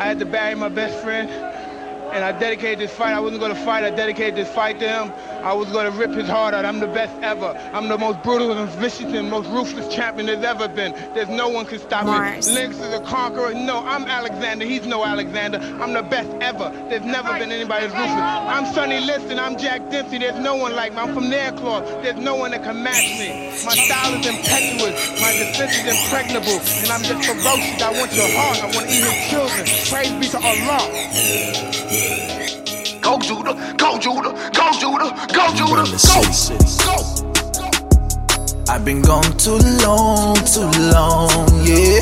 I had to bury my best friend and I dedicated this fight. I wasn't going to fight. I dedicated this fight to him. I was going to rip his heart out. I'm the best ever. I'm the most brutal and vicious and most ruthless champion there's ever been. There's no one can stop Mars. me. Lynx is a conqueror. No, I'm Alexander. He's no Alexander. I'm the best ever. There's never been anybody as ruthless. I'm Sonny Liston. I'm Jack Dempsey. There's no one like me. I'm from Nairclaw. There's no one that can match me. My style is impetuous. My defense is impregnable. And I'm just ferocious. I want your heart. I want to eat your children. Praise be to Allah. Go Judah, go Judah, go Judah, go Judah, go, go. I've been gone too long, too long, yeah.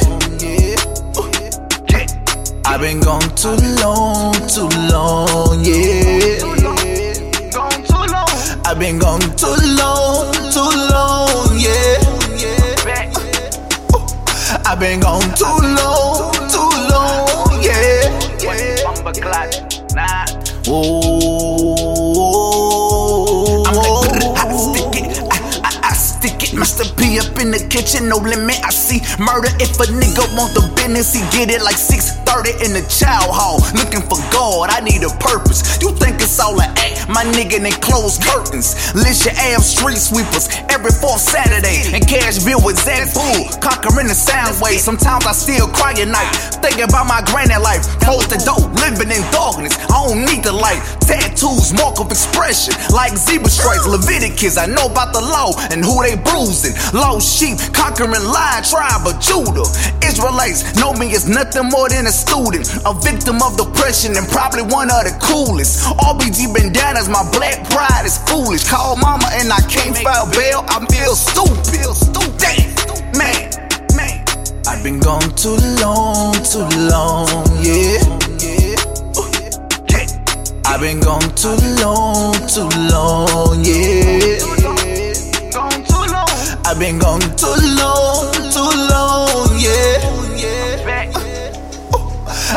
I've been gone too long, too long, yeah. Gone too long. I've been gone too long, too long, yeah. I've been gone too long, too long, yeah. Nah. Oh, P up in the kitchen, no limit. I see murder. If a nigga want the business, he get it like 6:30 in the chow hall. Looking for God, I need a purpose. You think it's all an act? My nigga, they close curtains. List your ass street sweepers every fourth Saturday. And Cashville with Zach Bull, conquering the sound wave. Sometimes I still cry at night, thinking about my granny life. Close the door, living in darkness. I don't need the light. Tattoos, mark of expression, like zebra stripes. Leviticus, I know about the law and who they bruising. Lost sheep, conquering lion tribe of Judah. Israelites know me as nothing more than a student, a victim of depression and probably one of the coolest. RBG bandanas, my black pride is foolish. Call mama and I can't file bail. I feel stupid. Damn, man, man. I've been gone too long, too long, yeah. I've been gone too long, too long, yeah. I've been gone too long, too long, yeah.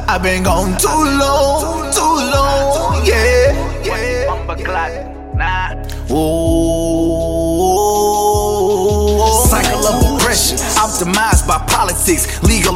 I've been gone too long, too long, yeah. Oh, cycle of oppression, optimized by politics.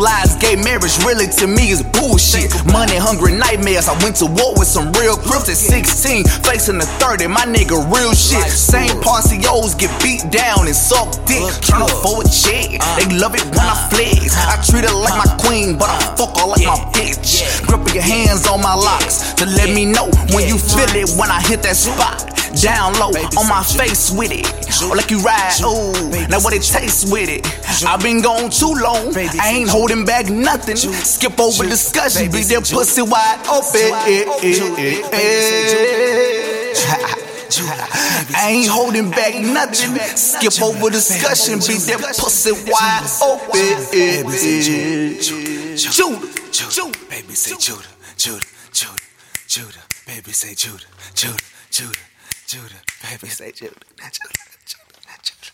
Legalized gay marriage really to me is bullshit. Money hungry nightmares. I went to war with some real crips at 16, facing the 30. My nigga, real shit. Same Ponceos get beat down and suck dick. Tryna for a check. They love it when I flex. I treat her like my queen, but I fuck her like my bitch. Grip your hands on my locks to let me know when you feel it when I hit that spot. Down low on my face with it. Or like you ride, ooh, now what it tastes with it. I've been gone too long, I ain't holding back nothing. Skip over discussion, be that pussy wide open. I ain't holding back nothing. Skip over discussion, be that pussy wide open. Judah, Judah, Baby say Judah, Judah, Judah, Judah. Baby say Judah, Judah, Judah, Judah. Baby say Judah, not Judah, Judah, not Judah.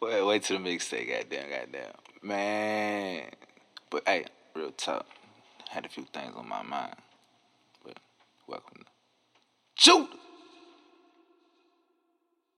Wait, wait till the mixtape, goddamn, goddamn. Man. But hey, real talk. Had a few things on my mind. But welcome to Judah.